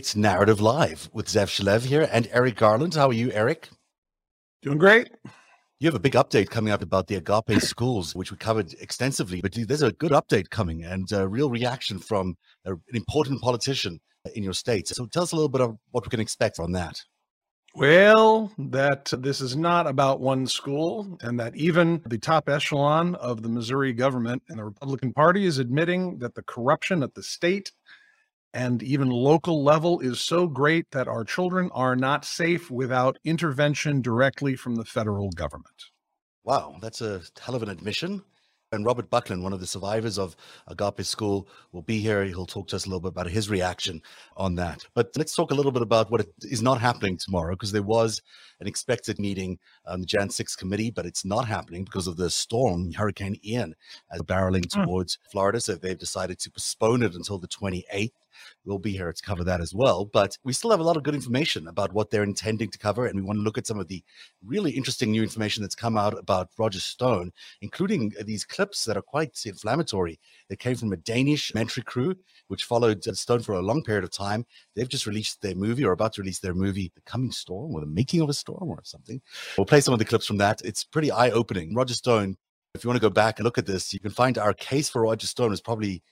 It's Narrative Live with Zev Shalev here and Eric Garland. How are you, Eric? Doing great. You have a big update coming up about the Agape schools, which we covered extensively. But there's a good update coming and a real reaction from an important politician in your state. So tell us a little bit of what we can expect on that. Well, that this is not about one school, and that even the top echelon of the Missouri government and the Republican Party is admitting that the corruption at the state and even local level is so great that our children are not safe without intervention directly from the federal government. Wow, that's a hell of an admission. And Robert Buckland, one of the survivors of Agape School, will be here. He'll talk to us a little bit about his reaction on that. But let's talk a little bit about what is not happening tomorrow, because there was an expected meeting on the Jan 6 committee, but it's not happening because of the storm, Hurricane Ian, as barreling hmm. towards mm. Florida. So they've decided to postpone it until the 28th. We'll be here to cover that as well. But we still have a lot of good information about what they're intending to cover. And we want to look at some of the really interesting new information that's come out about Roger Stone, including these clips that are quite inflammatory. They came from a Danish documentary crew, which followed uh, Stone for a long period of time. They've just released their movie or about to release their movie, The Coming Storm or The Making of a Storm or something. We'll play some of the clips from that. It's pretty eye opening. Roger Stone if you want to go back and look at this, you can find our case for Roger Stone is probably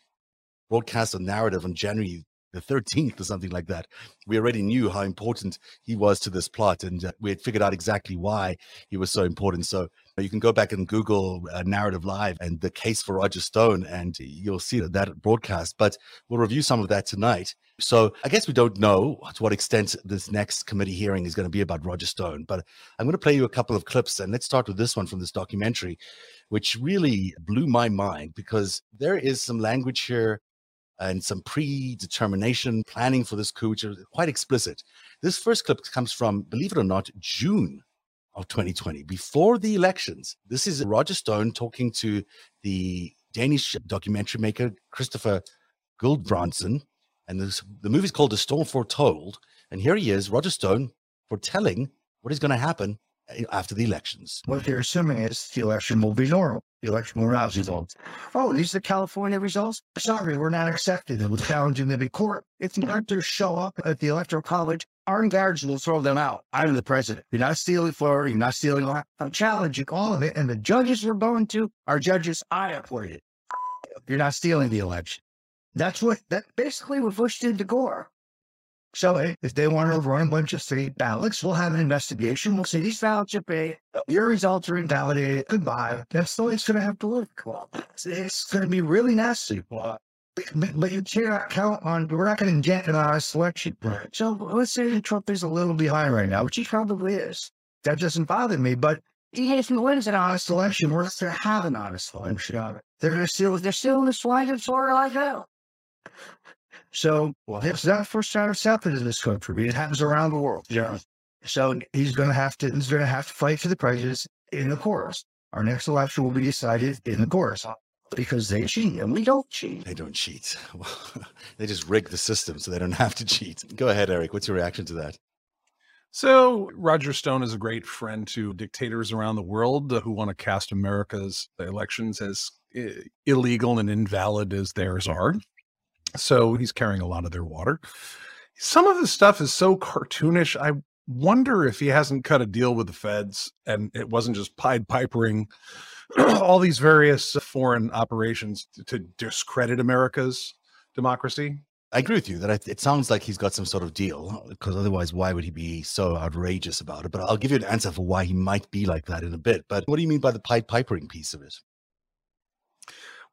broadcast a narrative on January the 13th or something like that. We already knew how important he was to this plot and uh, we had figured out exactly why he was so important. So you can go back and Google uh, Narrative Live and the case for Roger Stone and you'll see that broadcast. But we'll review some of that tonight. So I guess we don't know to what extent this next committee hearing is going to be about Roger Stone, but I'm going to play you a couple of clips and let's start with this one from this documentary, which really blew my mind because there is some language here and some predetermination planning for this coup, which are quite explicit. This first clip comes from, believe it or not, June of 2020, before the elections. This is Roger Stone talking to the Danish documentary maker Christoffer Guldbrandsen. And this, the movie is called The Storm Foretold. And here he is, Roger Stone, foretelling what is going to happen Eh, after the elections. What they're assuming is the election will be normal. The election will rise mm-hmm. results. Oh, these are the California results? Sorry, we're not accepting them. We're challenging them in court. If the electors show up at the electoral college, our guards will throw them out. I'm the president. You're not stealing Florida. You're not stealing. I'm challenging all of it. And the judges we're going to are judges I appointed. You're not stealing the election. That's what that basically what Bush did to Gore. So eh, if they want to run a bunch of fake ballots, we'll have an investigation. We'll say these ballots are fake. Your results are invalidated. Goodbye. That's the way it's going to have to look. Well, it's going to be really nasty. Well, but you cannot count on, we're not going to inject an honest selection. Right. So let's say Trump is a little behind right now, which he probably is. That doesn't bother me, but if he wins an honest election, we're not going to have an honest election. They're going to still, they're still in the swine and sword like hell. So, well, it's not the first time it's happened in this country. It happens around the world. Yeah. So he's going to have to, he's going to have to fight for the prejudice in the courts. Our next election will be decided in the courts because they cheat and we don't cheat. They don't cheat. they just rig the system so they don't have to cheat. Go ahead, Eric. What's your reaction to that? So, Roger Stone is a great friend to dictators around the world who want to cast America's elections as eh, illegal and invalid as theirs are. So he's carrying a lot of their water. Some of his stuff is so cartoonish. I wonder if he hasn't cut a deal with the feds and it wasn't just Pied Pipering all these various foreign operations to discredit America's democracy. I agree with you that it sounds like he's got some sort of deal because otherwise, why would he be so outrageous about it? But I'll give you an answer for why he might be like that in a bit. But what do you mean by the Pied Pipering piece of it?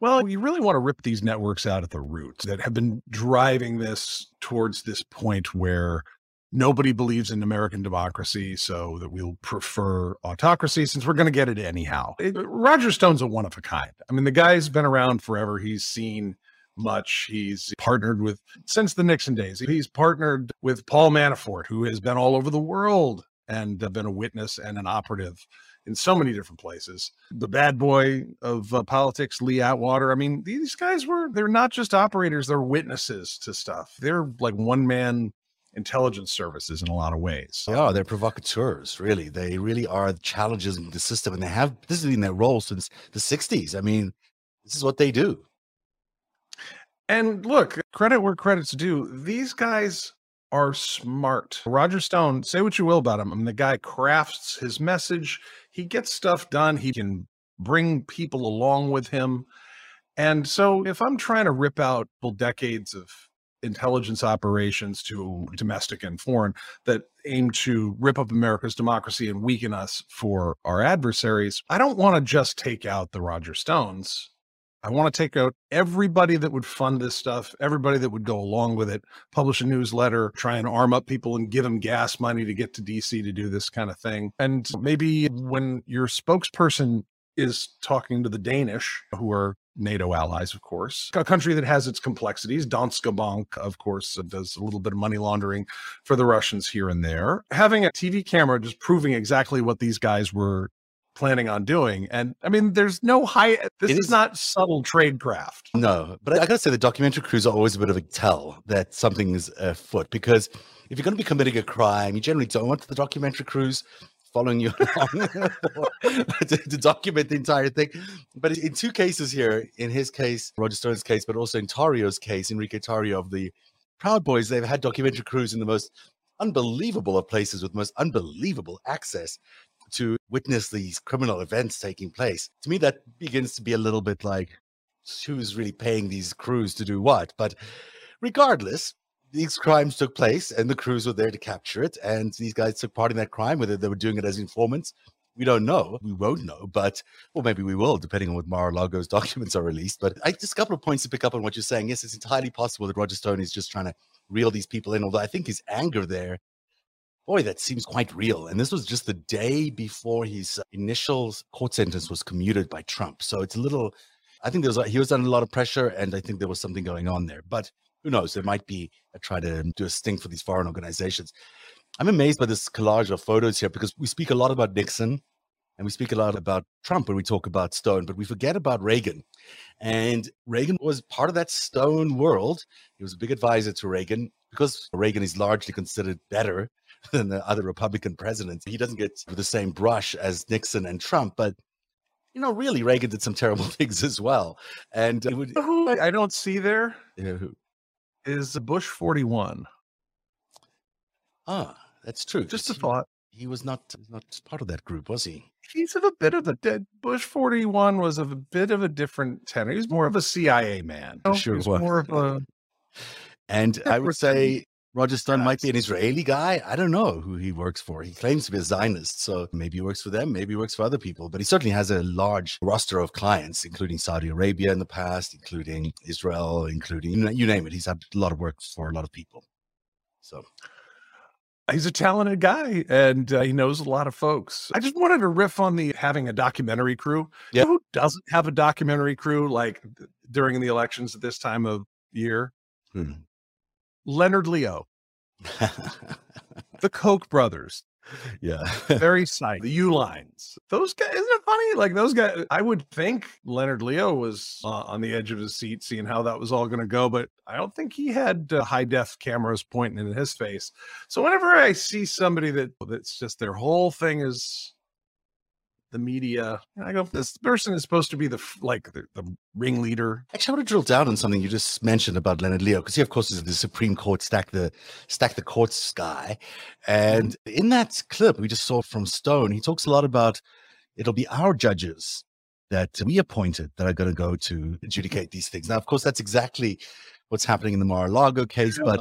Well, you really want to rip these networks out at the root that have been driving this towards this point where nobody believes in American democracy, so that we'll prefer autocracy since we're going to get it anyhow. It, uh, Roger Stone's a one of a kind. I mean, the guy's been around forever. He's seen much. He's partnered with since the Nixon days. He's partnered with Paul Manafort, who has been all over the world and uh, been a witness and an operative in so many different places. The bad boy of uh, politics, Lee Atwater. I mean, these guys were, they're not just operators, they're witnesses to stuff. They're like one man intelligence services in a lot of ways. Yeah, they're provocateurs, really. They really are challenging the system and they have, this has been their role since the 60s. I mean, this is what they do. And look, credit where credit's due. These guys are smart. Roger Stone, say what you will about him. I mean, the guy crafts his message, he gets stuff done, he can bring people along with him. And so if I'm trying to rip out decades of intelligence operations to domestic and foreign that aim to rip up America's democracy and weaken us for our adversaries, I don't want to just take out the Roger Stones. I want to take out everybody that would fund this stuff, everybody that would go along with it, publish a newsletter, try and arm up people and give them gas money to get to DC to do this kind of thing. And maybe when your spokesperson is talking to the Danish, who are NATO allies, of course, a country that has its complexities. Danske Bank, of course, does a little bit of money laundering for the Russians here and there. Having a TV camera just proving exactly what these guys were planning on doing. And I mean, there's no high, this is, is, not subtle tradecraft. No, but I, I got to say, the documentary crews are always a bit of a tell that something's afoot because if you're going to be committing a crime, you generally don't want the documentary crews following you along to, to, document the entire thing. But in two cases here, in his case, Roger Stone's case, but also in Tarrio's case, Enrique Tarrio of the Proud Boys, they've had documentary crews in the most unbelievable of places with most unbelievable access to witness these criminal events taking place. To me, that begins to be a little bit like who's really paying these crews to do what. But regardless, these crimes took place and the crews were there to capture it. And these guys took part in that crime, whether they were doing it as informants. We don't know. We won't know, but or maybe we will, depending on what Mar-a-Lago's documents are released. But I just a couple of points to pick up on what you're saying. Yes, it's entirely possible that Roger Stone is just trying to reel these people in. Although I think his anger there, boy, that seems quite real. And this was just the day before his uh, initial court sentence was commuted by Trump. So it's a little. I think there was he was under a lot of pressure, and I think there was something going on there. But who knows? There might be a try to do a sting for these foreign organizations. I'm amazed by this collage of photos here because we speak a lot about Nixon and we speak a lot about Trump when we talk about Stone, but we forget about Reagan. And Reagan was part of that Stone world. He was a big advisor to Reagan because Reagan is largely considered better than the other Republican presidents. He doesn't get the same brush as Nixon and Trump, but you know, really, Reagan did some terrible things as well. And would, I don't see there. You know, is Bush 41. Ah, that's true. Just a he, thought. He was not not part of that group, was he? He's of a bit of a dead. Bush 41 was of a bit of a different tenor. He's more of a CIA man. Sure, was. more of a. And I would say Roger Stone might be an Israeli guy. I don't know who he works for. He claims to be a Zionist, so maybe he works for them, maybe he works for other people. But he certainly has a large roster of clients, including Saudi Arabia in the past, including Israel, including you name it. He's had a lot of work for a lot of people. So he's a talented guy and uh, he knows a lot of folks. I just wanted to riff on the having a documentary crew. Yeah. who doesn't have a documentary crew like during the elections at this time of year? Hmm. Leonard Leo, the Koch brothers. Yeah. Very sight. The Uihleins. Those guys, isn't it funny? Like those guys, I would think Leonard Leo was uh, on the edge of his seat seeing how that was all going to go, but I don't think he had uh, high def cameras pointing in his face. So whenever I see somebody that that's just their whole thing is the media. And I go, this person is supposed to be the like the, the ringleader. Actually, I want to drill down on something you just mentioned about Leonard Leo because he, of course, is the Supreme Court stack the stack the courts guy. And in that clip we just saw from Stone, he talks a lot about it'll be our judges that we appointed that are going to go to adjudicate these things. Now, of course, that's exactly what's happening in the Mar-a-Lago case, but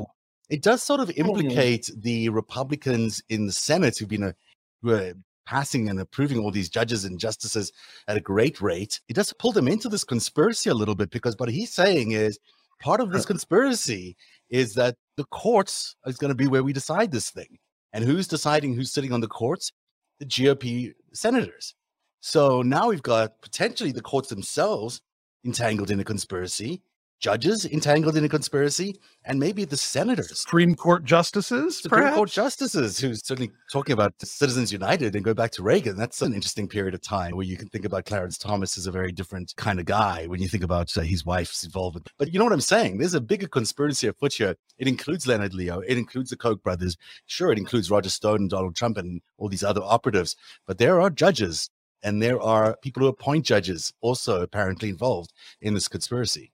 it does sort of mm-hmm. implicate the Republicans in the Senate who've been a, who are passing and approving all these judges and justices at a great rate, it does pull them into this conspiracy a little bit because what he's saying is part of this conspiracy is that the courts is going to be where we decide this thing. And who's deciding who's sitting on the courts? The GOP senators. So now we've got potentially the courts themselves entangled in a conspiracy judges entangled in a conspiracy, and maybe the senators, Supreme Court justices, Supreme perhaps? Court justices, who's certainly talking about Citizens United and go back to Reagan. That's an interesting period of time where you can think about Clarence Thomas as a very different kind of guy when you think about uh, his wife's involvement. But you know what I'm saying? There's a bigger conspiracy afoot here. It includes Leonard Leo, it includes the Koch brothers. Sure, it includes Roger Stone and Donald Trump and all these other operatives, but there are judges and there are people who appoint judges also apparently involved in this conspiracy.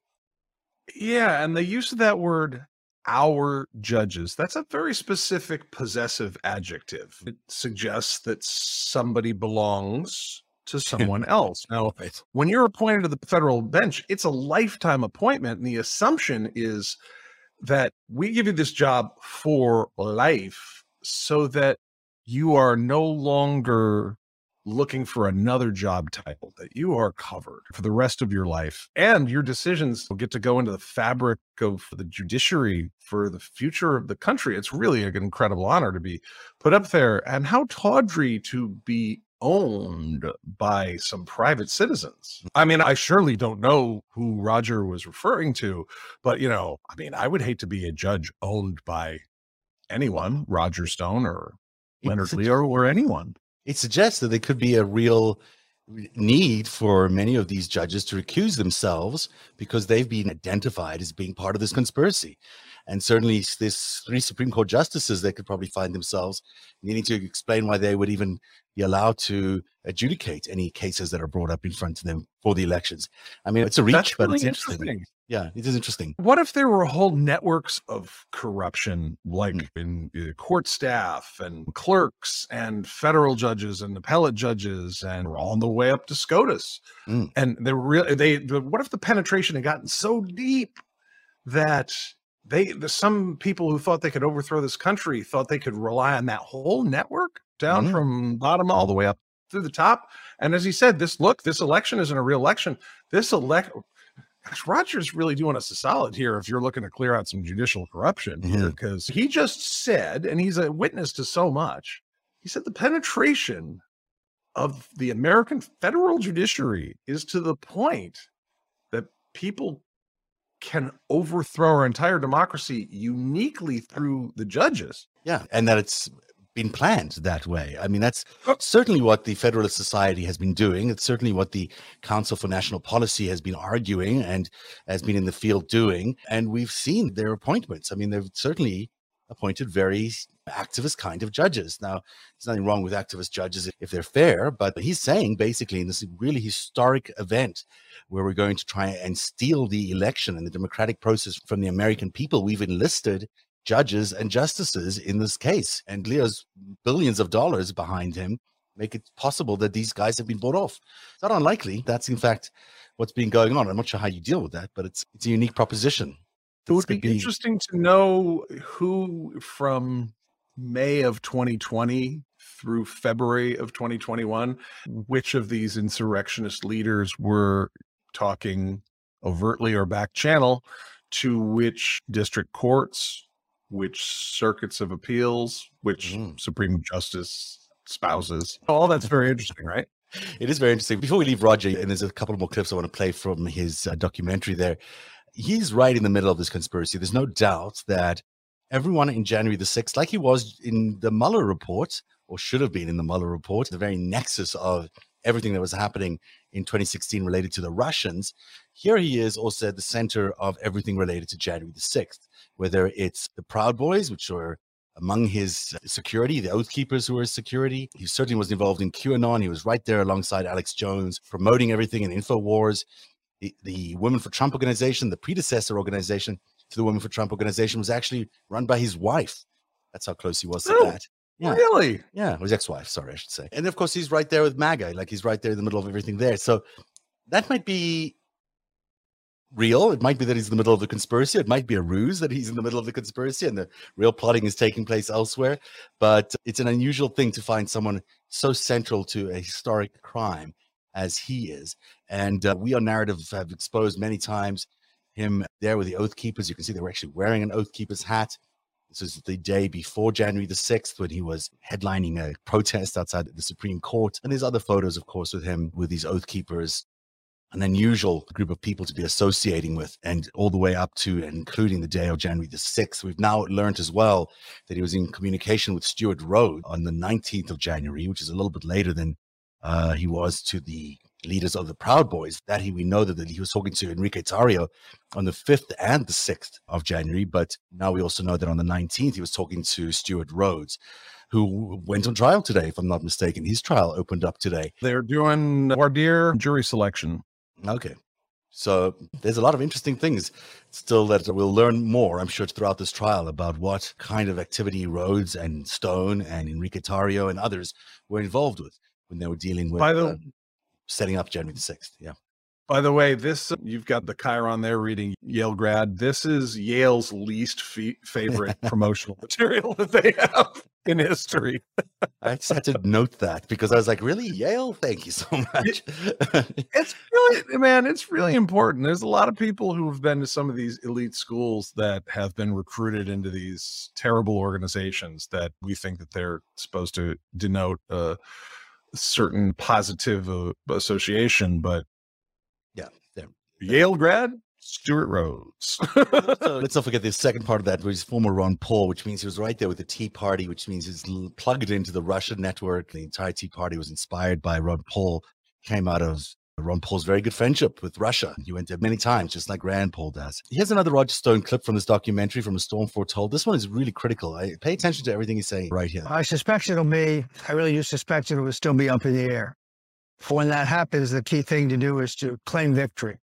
Yeah, and the use of that word our judges. That's a very specific possessive adjective. It suggests that somebody belongs to someone else. Now, when you're appointed to the federal bench, it's a lifetime appointment. And the assumption is that we give you this job for life so that you are no longer looking for another job title, that you are covered for the rest of your life. And your decisions will get to go into the fabric of the judiciary for the future of the country. It's really an incredible honor to be put up there. And how tawdry to be owned by some private citizens. I mean, I surely don't know who Roger was referring to, but you know, I mean, I would hate to be a judge owned by anyone, Roger Stone or Leonard Leo or anyone. It suggests that there could be a real need for many of these judges to recuse themselves because they've been identified as being part of this conspiracy. And certainly, this three Supreme Court justices, they could probably find themselves needing to explain why they would even be allowed to adjudicate any cases that are brought up in front of them for the elections. I mean, it's a reach, That's but really it's interesting. interesting. Yeah, it is interesting. What if there were whole networks of corruption, like Mm. in court staff and clerks and federal judges and appellate judges, and we're all on the way up to SCOTUS? Mm. And they really, they, what if the penetration had gotten so deep that they, the, some people who thought they could overthrow this country thought they could rely on that whole network down Mhm. from bottom all the way up through the top? And as he said, this look, this election isn't a real election. This elect, gosh, Roger's really doing us a solid here if you're looking to clear out some judicial corruption here, Mhm. because he just said, and he's a witness to so much. He said the penetration of the American federal judiciary is to the point that people can overthrow our entire democracy uniquely through the judges. Yeah, and that it's been planned that way. I mean, that's certainly what the Federalist Society has been doing. It's certainly what the Council for National Policy has been arguing and has been in the field doing. And we've seen their appointments. I mean, they've certainly appointed very activist kind of judges. Now, there's nothing wrong with activist judges if they're fair, but he's saying basically in this really historic event where we're going to try and steal the election and the democratic process from the American people, we've enlisted judges and justices in this case. And Leo's billions of dollars behind him make it possible that these guys have been bought off. It's not unlikely. That's in fact what's been going on. I'm not sure how you deal with that, but it's it's a unique proposition. It would This be interesting to know who from May of 2020 through February of 2021, which of these insurrectionist leaders were talking overtly or back channel to which district courts, which circuits of appeals, which Mhm. Supreme Justice spouses. All that's very interesting, right? It is very interesting. Before we leave Roger, and there's a couple more clips I want to play from his uh, documentary there. He's right in the middle of this conspiracy. There's no doubt that everyone in January the 6th, like he was in the Mueller report, or should have been in the Mueller report, the very nexus of everything that was happening in 2016 related to the Russians, here he is also at the center of everything related to January the 6th, whether it's the Proud Boys, which were among his security, the Oath Keepers who were his security. He certainly was involved in QAnon. He was right there alongside Alex Jones, promoting everything in InfoWars. The, the Women for Trump organization, the predecessor organization to the Women for Trump organization, was actually run by his wife. That's how close he was to Oh, that. Yeah. Really? Yeah, his ex-wife. Sorry, I should say. And of course, he's right there with MAGA. Like he's right there in the middle of everything there. So that might be real. It might be that he's in the middle of the conspiracy. It might be a ruse that he's in the middle of the conspiracy and the real plotting is taking place elsewhere. But it's an unusual thing to find someone so central to a historic crime as he is. And uh, we on Narrative have exposed many times him there with the Oath Keepers. You can see they were actually wearing an Oath Keepers hat. This was the day before January the 6th when he was headlining a protest outside the Supreme Court. And there's other photos, of course, with him with these Oath Keepers, an unusual group of people to be associating with, and all the way up to including the day of January the 6th. We've now learned as well that he was in communication with Stewart Rhodes on the 19th of January, which is a little bit later than uh, he was to the leaders of the Proud Boys. That he we know that, that he was talking to Enrique Tarrio on the 5th and the 6th of January, but now we also know that on the 19th he was talking to Stewart Rhodes, who went on trial today, if I'm not mistaken. His trial opened up today. They're doing voir dire jury selection. Okay. So there's a lot of interesting things still that we'll learn more, I'm sure, throughout this trial about what kind of activity Rhodes and Stone and Enrique Tarrio and others were involved with when they were dealing with By the- uh, setting up January the 6th. Yeah. By the way, this you've got the Chiron there reading Yale grad. This is Yale's least fe- favorite promotional material that they have in history. I just had to note that because I was like, really? Yale? Thank you so much. It's really, man, it's really important. There's a lot of people who have been to some of these elite schools that have been recruited into these terrible organizations that we think that they're supposed to denote a certain positive uh, association, but. Yale grad, Stewart Rhodes. So let's not forget the second part of that, which is former Ron Paul, which means he was right there with the Tea Party, which means he's plugged into the Russian network. The entire Tea Party was inspired by Ron Paul, came out of Ron Paul's very good friendship with Russia. He went there many times, just like Rand Paul does. Here's another Roger Stone clip from this documentary from A Storm Foretold. This one is really critical. I pay attention to everything he's saying right here. I suspect it'll be, I really do suspect it will still be up in the air. For when that happens, the key thing to do is to claim victory.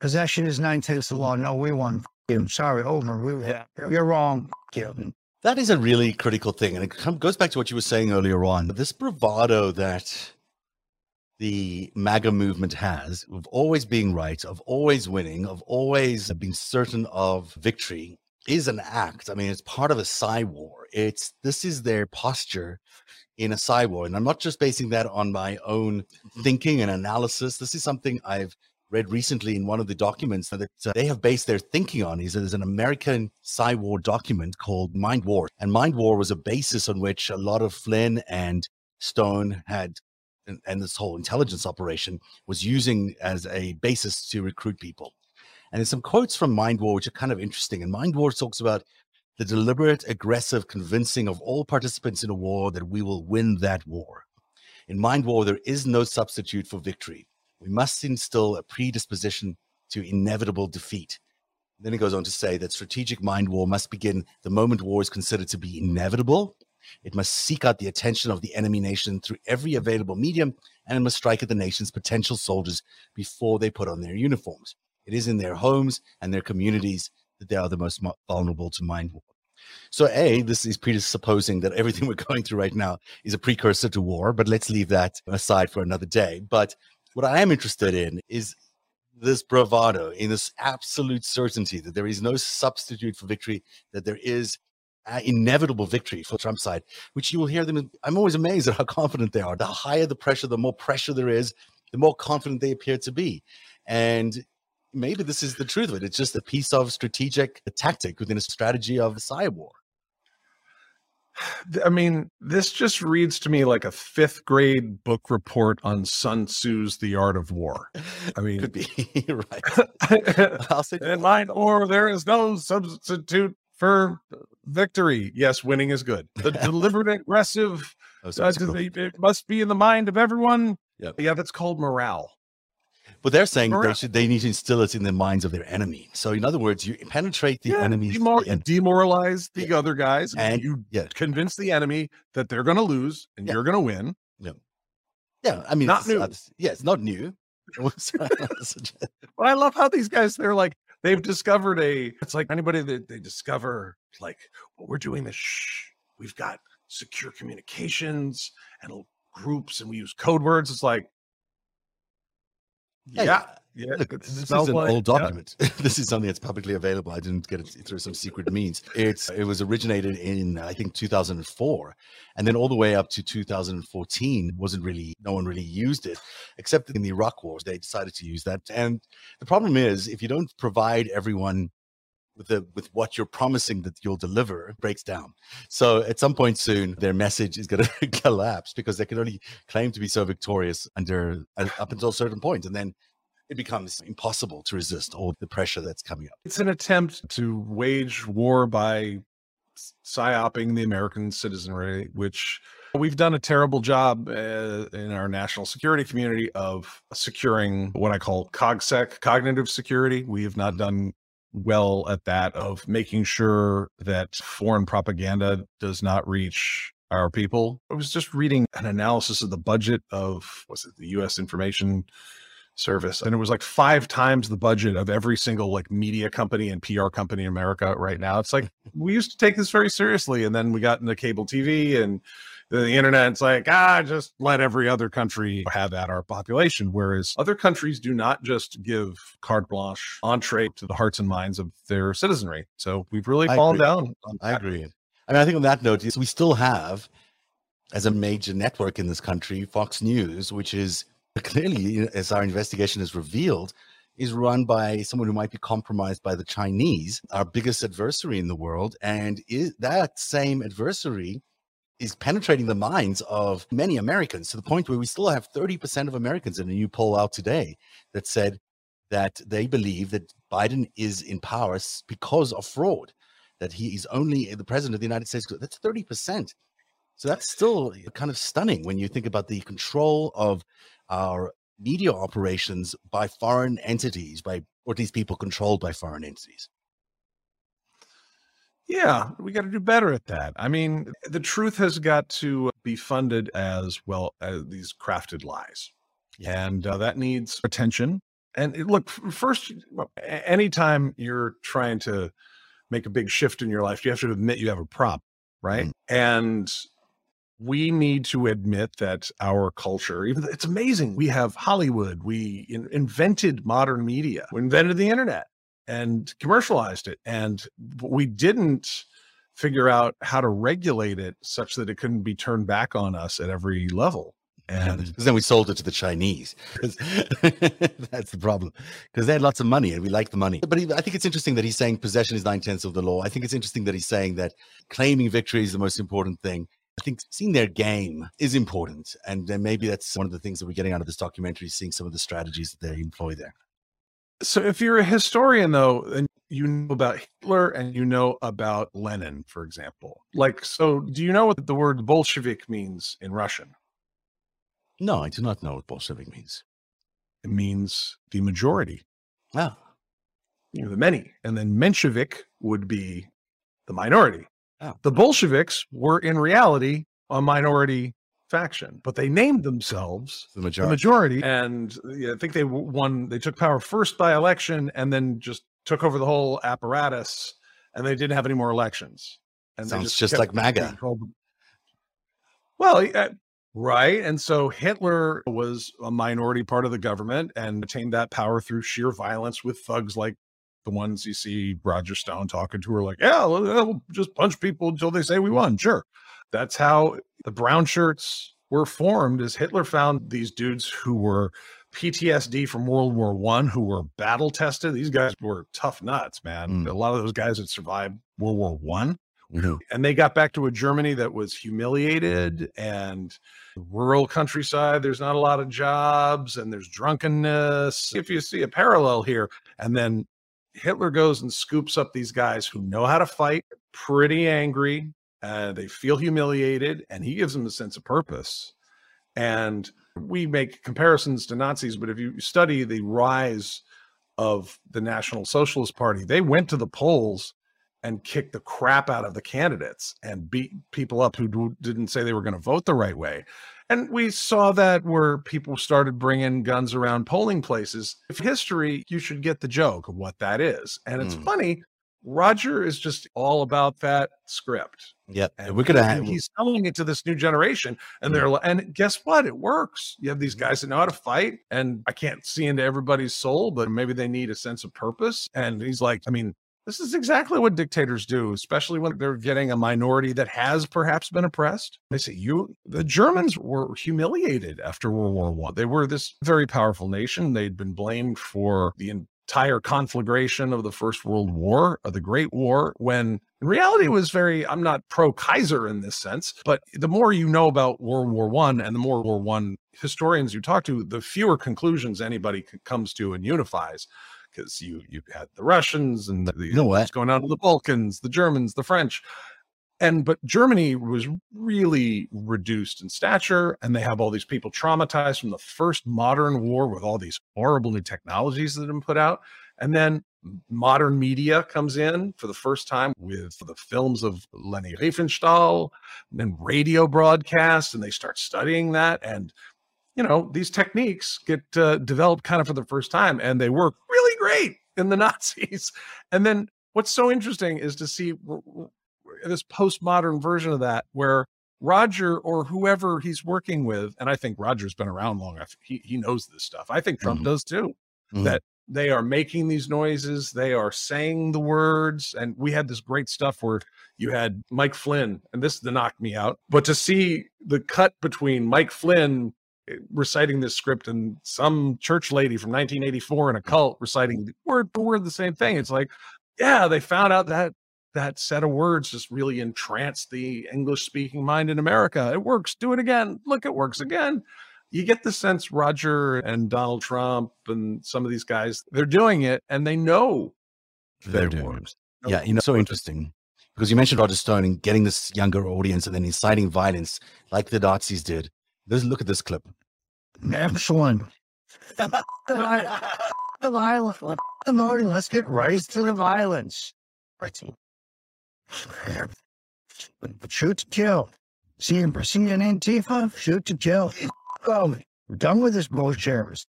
Possession is nine tenths of the law. No, we won. You. Sorry, over. We, yeah. You're wrong. You. That is a really critical thing. And it goes back to what you were saying earlier on. This bravado that the MAGA movement has of always being right, of always winning, of always being certain of victory is an act. I mean, it's part of a psy war. It's this is their posture in a psy war. And I'm not just basing that on my own thinking and analysis. This is something I've read recently in one of the documents that uh, they have based their thinking on is there's an American Psy War document called Mind War. And Mind War was a basis on which a lot of Flynn and Stone had and, and this whole intelligence operation was using as a basis to recruit people. And there's some quotes from Mind War which are kind of interesting. And Mind War talks about the deliberate, aggressive convincing of all participants in a war that we will win that war. In Mind War, there is no substitute for victory. We must instill a predisposition to inevitable defeat. Then it goes on to say that strategic mind war must begin the moment war is considered to be inevitable. It must seek out the attention of the enemy nation through every available medium, and it must strike at the nation's potential soldiers before they put on their uniforms. It is in their homes and their communities that they are the most vulnerable to mind war. So, A, this is presupposing that everything we're going through right now is a precursor to war, but let's leave that aside for another day. But what I am interested in is this bravado, in this absolute certainty that there is no substitute for victory, that there is inevitable victory for Trump's side, which you will hear them. I'm always amazed at how confident they are. The higher the pressure, the more pressure there is, the more confident they appear to be. And maybe this is the truth of it. It's just a piece of strategic tactic within a strategy of cyber war. I mean, this just reads to me like a fifth grade book report on Sun Tzu's The Art of War. I mean, Could be right. I'll say in mind war there is no substitute for victory. Yes, winning is good. The deliberate, aggressive, Oh, so uh, cool. it it must be in the mind of everyone. Yep. Yeah, that's called morale. But they're saying they should they need to instill it in the minds of their enemy. So in other words, you penetrate the Yeah, enemy's demor- and, demoralize the other guys, and you yeah, convince the enemy that they're going to lose and Yeah. you're going to win. yeah. Yeah. I mean, Not it's, new. uh, yeah, it's not new. But I love how these guys, they're like, they've discovered a, it's like anybody that they discover, like, well, we're doing this, shh, we've got secure communications and groups and we use code words. It's like, Hey, yeah, yeah. Look, it this is an like- old yeah. document. this is something that's publicly available. I didn't get it through some secret means. It's it was originated in I think 2004, and then all the way up to 2014 wasn't really no one really used it, except in the Iraq wars they decided to use that. And the problem is if you don't provide everyone with the with what you're promising that you'll deliver, breaks down. So at some point soon, their message is going to collapse because they can only claim to be so victorious under uh, up until a certain point, and then it becomes impossible to resist all the pressure that's coming up. It's an attempt to wage war by psyoping the American citizenry, which we've done a terrible job uh, in our national security community of securing what I call CogSec, cognitive security. We have not done well at that of making sure that foreign propaganda does not reach our people. I was just reading an analysis of the budget of was it the US Information service and it was like five times the budget of every single like media company and PR company in America right now. It's like we used to take this very seriously and then we got into cable TV and the internet it's like ah just let every other country have at our population whereas other countries do not just give carte blanche entree to the hearts and minds of their citizenry so we've really I fallen agree. down I agree. I mean, I think on that note, we still have, as a major network in this country, Fox News, which is clearly, as our investigation has revealed, is run by someone who might be compromised by the Chinese, our biggest adversary in the world. And is, that same adversary is penetrating the minds of many Americans to the point where we still have 30% of Americans in a new poll out today that said that they believe that Biden is in power because of fraud, that he is only the president of the United States. That's 30%. So that's still kind of stunning when you think about the control of our media operations by foreign entities, by or at least people controlled by foreign entities. Yeah, we got to do better at that. I mean, the truth has got to be funded as well as these crafted lies. And uh, that needs attention. And it, look, first, anytime you're trying to make a big shift in your life, you have to admit you have a problem, right? Mm. And we need to admit that our culture, even it's amazing. We have Hollywood, we in- invented modern media, we invented the internet and commercialized it. And we didn't figure out how to regulate it such that it couldn't be turned back on us at every level. And then we sold it to the Chinese. That's the problem. Because they had lots of money and we like the money. But he, I think it's interesting that he's saying possession is nine tenths of the law. I think it's interesting that he's saying that claiming victory is the most important thing. I think seeing their game is important. And then maybe that's one of the things that we're getting out of this documentary, seeing some of the strategies that they employ there. So if you're a historian though, and you know about Hitler and you know about Lenin, for example. Like, so do you know what the word Bolshevik means in Russian? No, I do not know what Bolshevik means. It means the majority. Ah, you know, the many. And then Menshevik would be the minority. Oh. The Bolsheviks were in reality a minority faction, but they named themselves the majority. the majority. majority. And yeah, I think they won, they took power first by election and then just took over the whole apparatus and they didn't have any more elections. And they Sounds just kept like MAGA. Well, uh, right. And so Hitler was a minority part of the government and attained that power through sheer violence with thugs like the ones you see Roger Stone talking to, Who are like, yeah, we'll, we'll just punch people until they say we won. Sure. That's how the brown shirts were formed as Hitler found these dudes who were PTSD from World War One, who were battle tested. These guys were tough nuts, man. Mm. A lot of those guys had survived World War One Mhm. and they got back to a Germany that was humiliated and rural countryside. There's not a lot of jobs and there's drunkenness. If you see a parallel here, and then Hitler goes and scoops up these guys who know how to fight, pretty angry, and they feel humiliated, and he gives them a sense of purpose. And we make comparisons to Nazis, but if you study the rise of the National Socialist Party, they went to the polls and kicked the crap out of the candidates and beat people up who didn't say they were going to vote the right way. And we saw that where people started bringing guns around polling places. If history, you should get the joke of what that is. And it's Mm. funny, Roger is just all about that script. Yep. And we're gonna have he's selling it to this new generation. And mm. they're like, and guess what? It works. You have these guys that know how to fight. And I can't see into everybody's soul, but maybe they need a sense of purpose. And he's like, I mean, this is exactly what dictators do, especially when they're getting a minority that has perhaps been oppressed. They say you the Germans were humiliated after World War One. They were this very powerful nation. They'd been blamed for the entire conflagration of the First World War, of the Great War, when in reality it was very, I'm not pro Kaiser in this sense, but the more you know about World War One and the more World War One historians you talk to, the fewer conclusions anybody comes to and unifies because you you had the Russians and the, You know what? what's going on to the Balkans, the Germans, the French. And but Germany was really reduced in stature, and they have all these people traumatized from the first modern war with all these horrible new technologies that have been put out. And then modern media comes in for the first time with the films of Leni Riefenstahl, and radio broadcasts, and they start studying that. And you know, these techniques get uh, developed kind of for the first time and they work really great in the Nazis. And then what's so interesting is to see this postmodern version of that where Roger or whoever he's working with, and I think Roger's been around long enough, he, he knows this stuff. I think Trump mm-hmm. does too, mm-hmm. that they are making these noises, they are saying the words. And we had this great stuff where you had Mike Flynn, and this knocked me out. But to see the cut between Mike Flynn eh, reciting this script and some church lady from 1984 in a cult reciting word for word the same thing, it's like, yeah, they found out that that set of words just really entranced the English speaking mind in America. It works. Do it again. Look, it works again. You get the sense Roger and Donald Trump and some of these guys, they're doing it and they know they're doing it. Yeah, you know, so interesting because you mentioned Roger Stone and getting this younger audience and then inciting violence like the Nazis did. Let's look at this clip. Excellent. the violence. The let's get right to the violence. Right. Shoot to kill. See him proceed an Antifa, shoot to kill. Oh, we're done with this bullshit.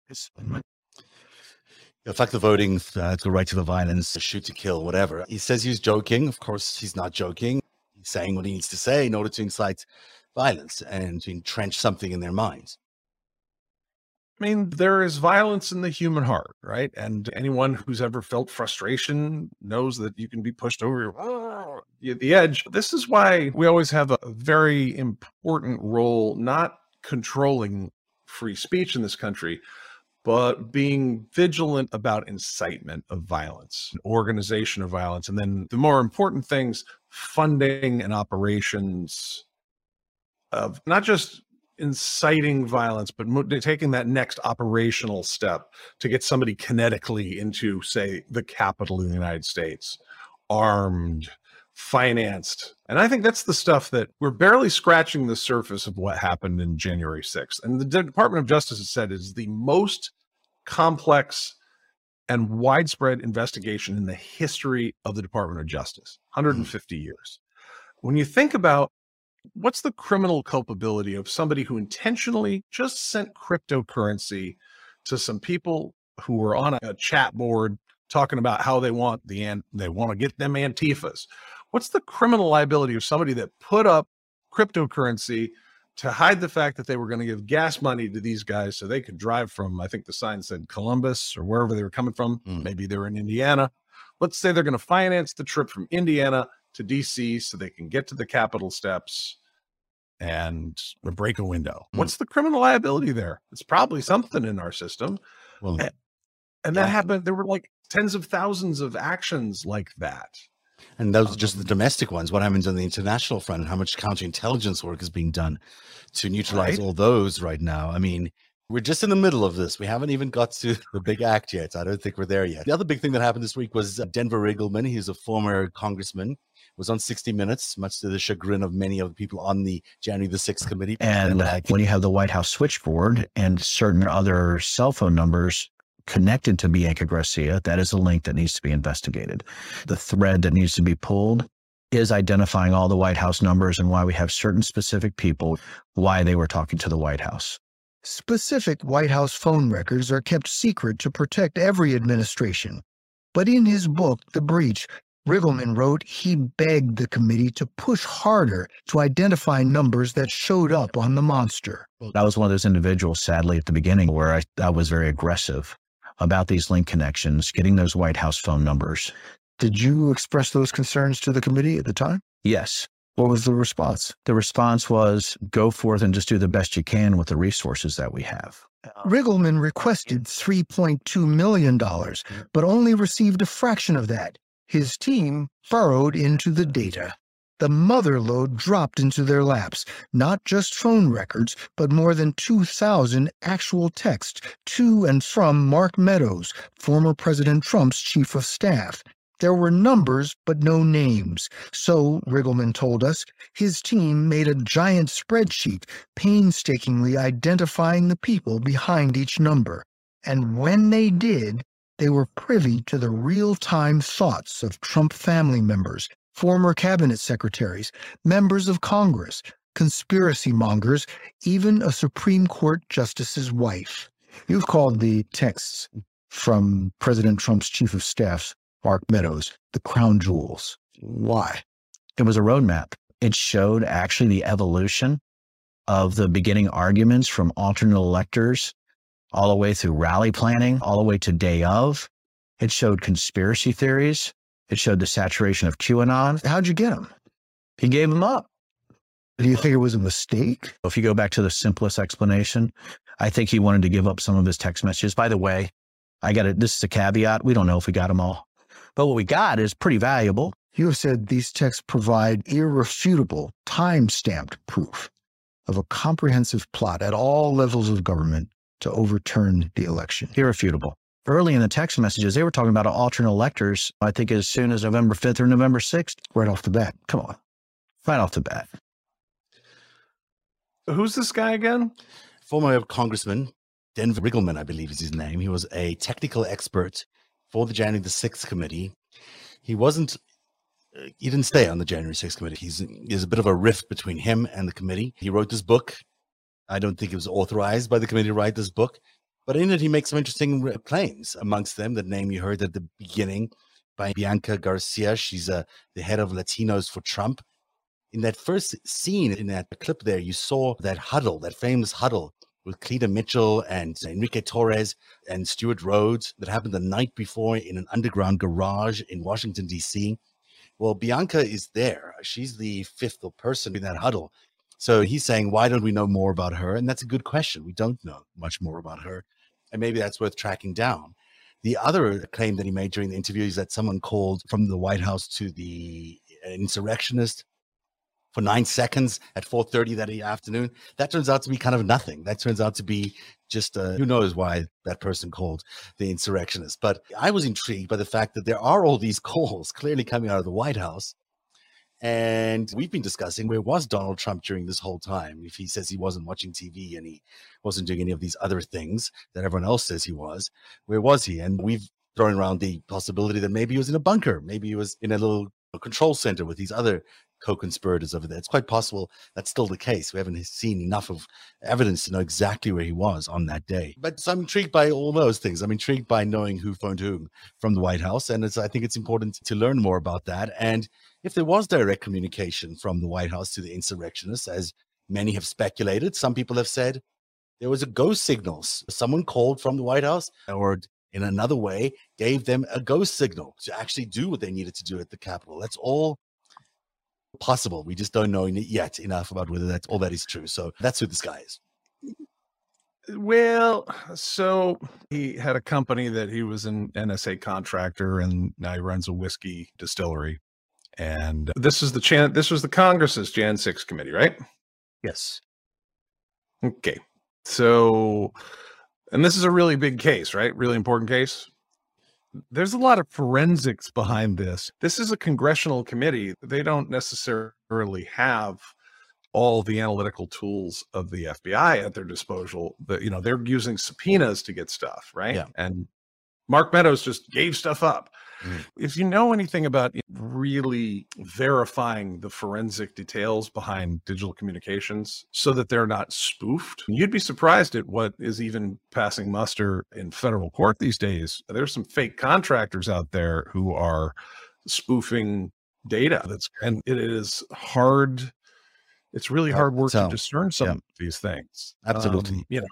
The fact the voting uh, the right to the violence, shoot to kill, whatever. He says he's joking. Of course, he's not joking. He's saying what he needs to say in order to incite violence and to entrench something in their minds. I mean, there is violence in the human heart, right? And anyone who's ever felt frustration knows that you can be pushed over the edge. This is why we always have a very important role, not controlling free speech in this country, but being vigilant about incitement of violence, organization of violence, and then the more important things, funding and operations of not just inciting violence, but taking that next operational step to get somebody kinetically into, say, the capital of the United States, armed, financed. And I think that's the stuff that we're barely scratching the surface of what happened in January 6th. And the Department of Justice has said is the most complex and widespread investigation in the history of the Department of Justice 150 mm. years. When you think about what's the criminal culpability of somebody who intentionally just sent cryptocurrency to some people who were on a, a chat board talking about how they want the and they want to get them antifas? What's the criminal liability of somebody that put up cryptocurrency to hide the fact that they were going to give gas money to these guys so they could drive from i think the sign said columbus or wherever they were coming from? Mm. maybe they were in indiana. Let's say they're going to finance the trip from indiana to DC so they can get to the Capitol steps and break a window. Mm. What's the criminal liability there? It's probably something in our system. Well, and, and that yeah. happened. There were like tens of thousands of actions like that. And those um, just the domestic ones. What happens on the international front and how much counterintelligence work is being done to neutralize right? all those right now? I mean, we're just in the middle of this. We haven't even got to the big act yet. I don't think we're there yet. The other big thing that happened this week was uh, Denver Riggleman. He's a former congressman was on 60 Minutes, much to the chagrin of many of the people on the January the 6th committee. And uh, when you have the White House switchboard and certain other cell phone numbers connected to Bianca Gracia, that is a link that needs to be investigated. The thread that needs to be pulled is identifying all the White House numbers and why we have certain specific people, why they were talking to the White House. Specific White House phone records are kept secret to protect every administration. But in his book, The Breach, Riggleman wrote he begged the committee to push harder to identify numbers that showed up on the monster. I was one of those individuals, sadly, at the beginning where I, I was very aggressive about these link connections, getting those White House phone numbers. Did you express those concerns to the committee at the time? Yes. What was the response? The response was go forth and just do the best you can with the resources that we have. Um, Riggleman requested $3.2 million, but only received a fraction of that. His team burrowed into the data. The mother lode dropped into their laps, not just phone records, but more than 2,000 actual texts to and from Mark Meadows, former President Trump's chief of staff. There were numbers, but no names. So, Riggleman told us, his team made a giant spreadsheet, painstakingly identifying the people behind each number. And when they did, they were privy to the real time thoughts of Trump family members, former cabinet secretaries, members of Congress, conspiracy mongers, even a Supreme Court justice's wife. You've called the texts from President Trump's chief of staff, Mark Meadows, the crown jewels. Why? It was a roadmap. It showed actually the evolution of the beginning arguments from alternate electors all the way through rally planning, all the way to day of. It showed conspiracy theories. It showed the saturation of QAnon. How'd you get them? He gave them up. Do you think it was a mistake? If you go back to the simplest explanation, I think he wanted to give up some of his text messages. By the way, I got it. This is a caveat. We don't know if we got them all, but what we got is pretty valuable. You have said these texts provide irrefutable, time stamped proof of a comprehensive plot at all levels of government to overturn the election. Irrefutable. Early in the text messages, they were talking about alternate electors, I think as soon as November 5th or November 6th. Right off the bat. Come on. Right off the bat. Who's this guy again? Former Congressman Denver Riggleman, I believe is his name. He was a technical expert for the January the 6th committee. He wasn't, uh, he didn't stay on the January 6th committee. He's, there's a bit of a rift between him and the committee. He wrote this book. I don't think it was authorized by the committee to write this book, but in it, he makes some interesting claims. Amongst them, the name you heard at the beginning by Bianca Gracia. She's uh, the head of Latinos for Trump. In that first scene in that clip there, you saw that huddle, that famous huddle with Cleta Mitchell and Enrique Tarrio and Stewart Rhodes that happened the night before in an underground garage in Washington, D.C. Well, Bianca is there. She's the fifth person in that huddle. So he's saying, why don't we know more about her? And that's a good question. We don't know much more about her. And maybe that's worth tracking down. The other claim that he made during the interview is that someone called from the White House to the insurrectionist for nine seconds at 4.30 that afternoon that turns out to be kind of nothing that turns out to be just who knows why that person called the insurrectionist but i was intrigued by the fact that there are all these calls clearly coming out of the white house and we've been discussing where was donald trump during this whole time? If he says he wasn't watching tv and he wasn't doing any of these other things that everyone else says he was where was he? And we've thrown around the possibility that maybe he was in a bunker maybe he was in a little control center with these other co-conspirators over there. It's quite possible that's still the case. We haven't seen enough of evidence to know exactly where he was on that day. But so I'm intrigued by all those things. I'm intrigued by knowing who phoned whom from the White House, and I think it's important to learn more about that. And if there was direct communication from the White House to the insurrectionists, as many have speculated, some people have said there was a ghost signals. Someone called from the White House or in another way gave them a ghost signal to actually do what they needed to do at the Capitol. That's all possible. We just don't know yet enough about whether that's all that is true. So that's who this guy is. Well, so he had a company that he was an NSA contractor, and now he runs a whiskey distillery. And this is the chan. This was the Congress's Jan Six committee, right? Yes. Okay. So, and this is a really big case, right? Really important case there's a lot of forensics behind this. This is a congressional committee. They don't necessarily have all the analytical tools of the FBI at their disposal. The, you know, they're using subpoenas to get stuff, right? Yeah. And Mark Meadows just gave stuff up. Mm. If you know anything about really verifying the forensic details behind digital communications so that they're not spoofed, you'd be surprised at what is even passing muster in federal court these days. There's some fake contractors out there who are spoofing data that's and it is hard it's really hard work so, to discern some yeah. of these things Absolutely. Um, you know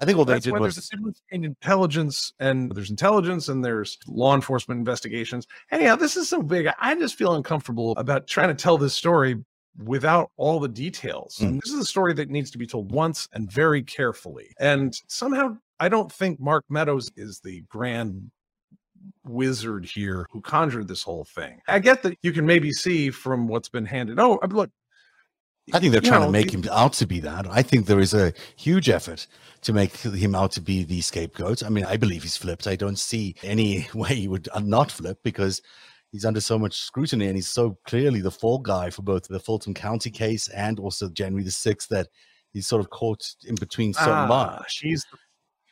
I think all they that's did was there's a difference between intelligence and there's intelligence and there's law enforcement investigations. Anyhow, this is so big. I just feel uncomfortable about trying to tell this story without all the details. Mm. And this is a story that needs to be told once and very carefully. And somehow I don't think Mark Meadows is the grand wizard here who conjured this whole thing. I get that you can maybe see from what's been handed. Oh, look, I think they're trying know, to make him out to be that. I think there is a huge effort to make him out to be the scapegoat. I mean, I believe he's flipped. I don't see any way he would uh, not flip because he's under so much scrutiny and he's so clearly the fall guy for both the Fulton County case and also January the 6th that he's sort of caught in between so ah, much. he's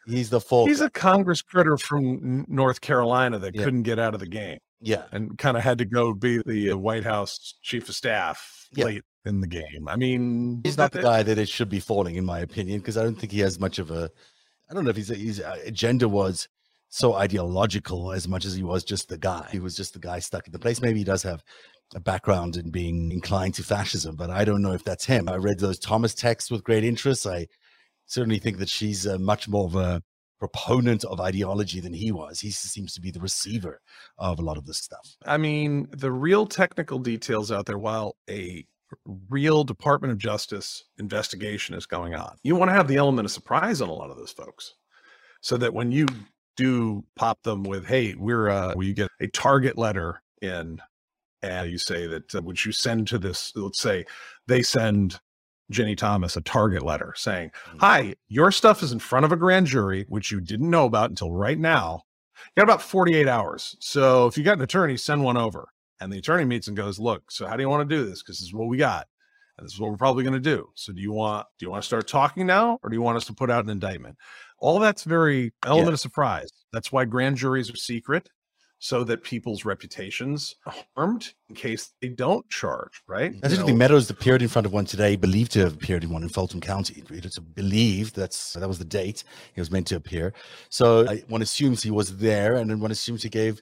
He's the fall he's guy. a Congress critter from North Carolina that Yeah. couldn't get out of the game. yeah. and kind of had to go be the uh, White House chief of staff Yeah. late in the game. I mean, He's not the guy that it should be falling, in my opinion, because I don't think he has much of a. I don't know if his, his uh, agenda was so ideological as much as he was just the guy. He was just the guy stuck in the place. Maybe he does have a background in being inclined to fascism, but I don't know if that's him. I read those Thomas texts with great interest. I certainly think that she's uh, much more of a proponent of ideology than he was. He seems to be the receiver of a lot of this stuff. I mean, the real technical details out there, while a real Department of Justice investigation is going on, you want to have the element of surprise on a lot of those folks so that when you do pop them with, hey, we're, uh, you get a target letter in and you say that, uh, would you send to this, let's say they send Ginni Thomas a target letter saying, Mm. Hi, your stuff is in front of a grand jury, which you didn't know about until right now. You got about 48 hours. So if you got an attorney, send one over. And the attorney meets and goes, Look, so how do you want to do this? Because this is what we got. And this is what we're probably going to do. So do you want do you want to start talking now or do you want us to put out an indictment? All that's very element Yeah. of surprise. That's why grand juries are secret so that people's reputations are harmed in case they don't charge, right? That's interesting. Meadows appeared in front of one today, believed to have appeared in one in Fulton County. It's believed that's that was the date he was meant to appear. So I, one assumes he was there, and then one assumes he gave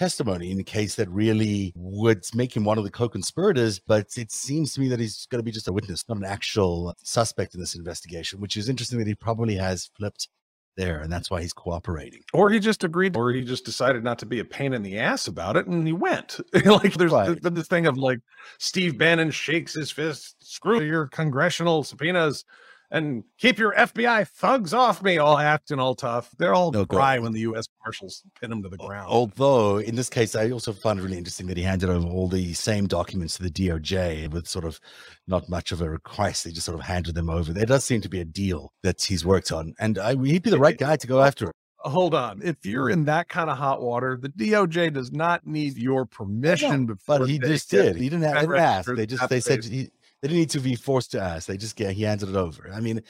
testimony in the case that really would make him one of the co-conspirators. But it seems to me that he's going to be just a witness, not an actual suspect in this investigation. Which is interesting that he probably has flipped there, and that's why he's cooperating. or he just agreed, or he just decided not to be a pain in the ass about it, and he went. like there's Right. been this thing of like Steve Bannon shakes his fist, screw your congressional subpoenas, and keep your FBI thugs off me, all acting all tough. They're all No, cry when the U.S. Marshals pin him to the ground. Although in this case, I also found it really interesting that he handed over all the same documents to the DOJ with sort of not much of a request. They just sort of handed them over. There does seem to be a deal that he's worked on, and I, he'd be the right guy to go after him. Hold on, if you're in that kind of hot water, the DOJ does not need your permission. before But he just did. He didn't have didn't ask. They just they said he, they didn't need to be forced to ask. They just get he handed it over. I mean,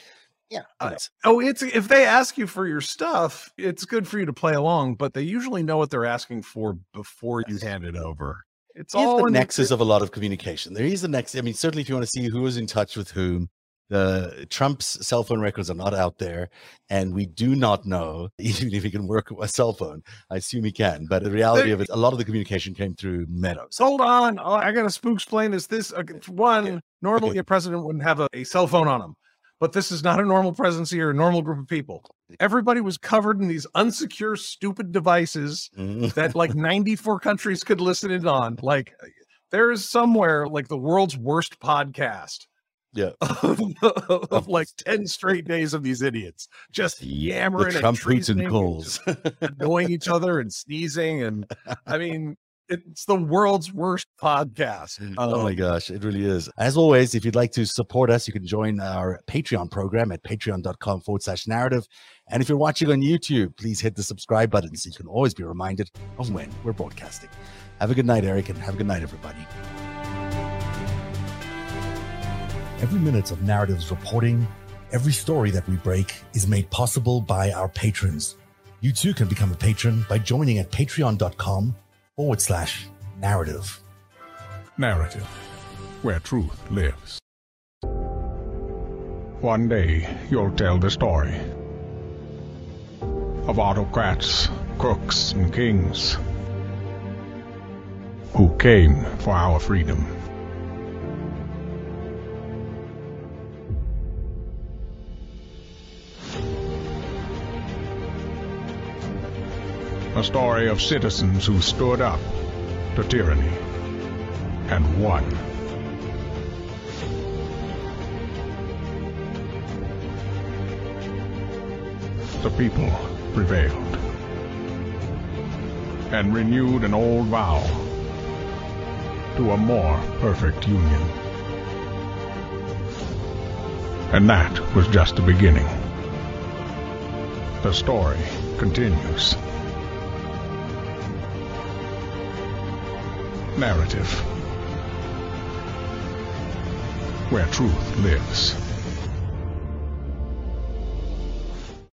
yeah, I- uh, Oh, it's if they ask you for your stuff, it's good for you to play along, but they usually know what they're asking for before you hand it over. It's Here's all the nexus of a lot of communication. There is the next. I mean, certainly if you want to see who is in touch with whom, the Trump's cell phone records are not out there, and we do not know even if he can work a cell phone. I assume he can, but the reality of it, a lot of the communication came through Meadows. Hold on, oh, I got to spook explain this. This uh, one Okay. normally Okay. a president wouldn't have a, a cell phone on him, but this is not a normal presidency or a normal group of people. Everybody was covered in these unsecure, stupid devices Mhm. that like 94 countries could listen in on. Like there is somewhere like the world's worst podcast Yeah. of, of like 10 straight days of these idiots just The yammering Trump and tweets and calls. annoying each other and sneezing. And I mean, it's the world's worst podcast. oh my Um, gosh, it really is. As always, if you'd like to support us, you can join our Patreon program at patreon.com forward slash narrative. And if you're watching on YouTube, please hit the subscribe button so you can always be reminded of when we're broadcasting. Have a good night, Eric, and have a good night, everybody. Every minute of narratives reporting, every story that we break is made possible by our patrons. You too can become a patron by joining at patreon.com forward slash narrative. narrative where truth lives. One day you'll tell the story of autocrats, crooks, and kings who came for our freedom. A story of citizens who stood up to tyranny and won. The people prevailed and renewed an old vow to a more perfect union. And that was just the beginning. The story continues. Narrative where truth lives.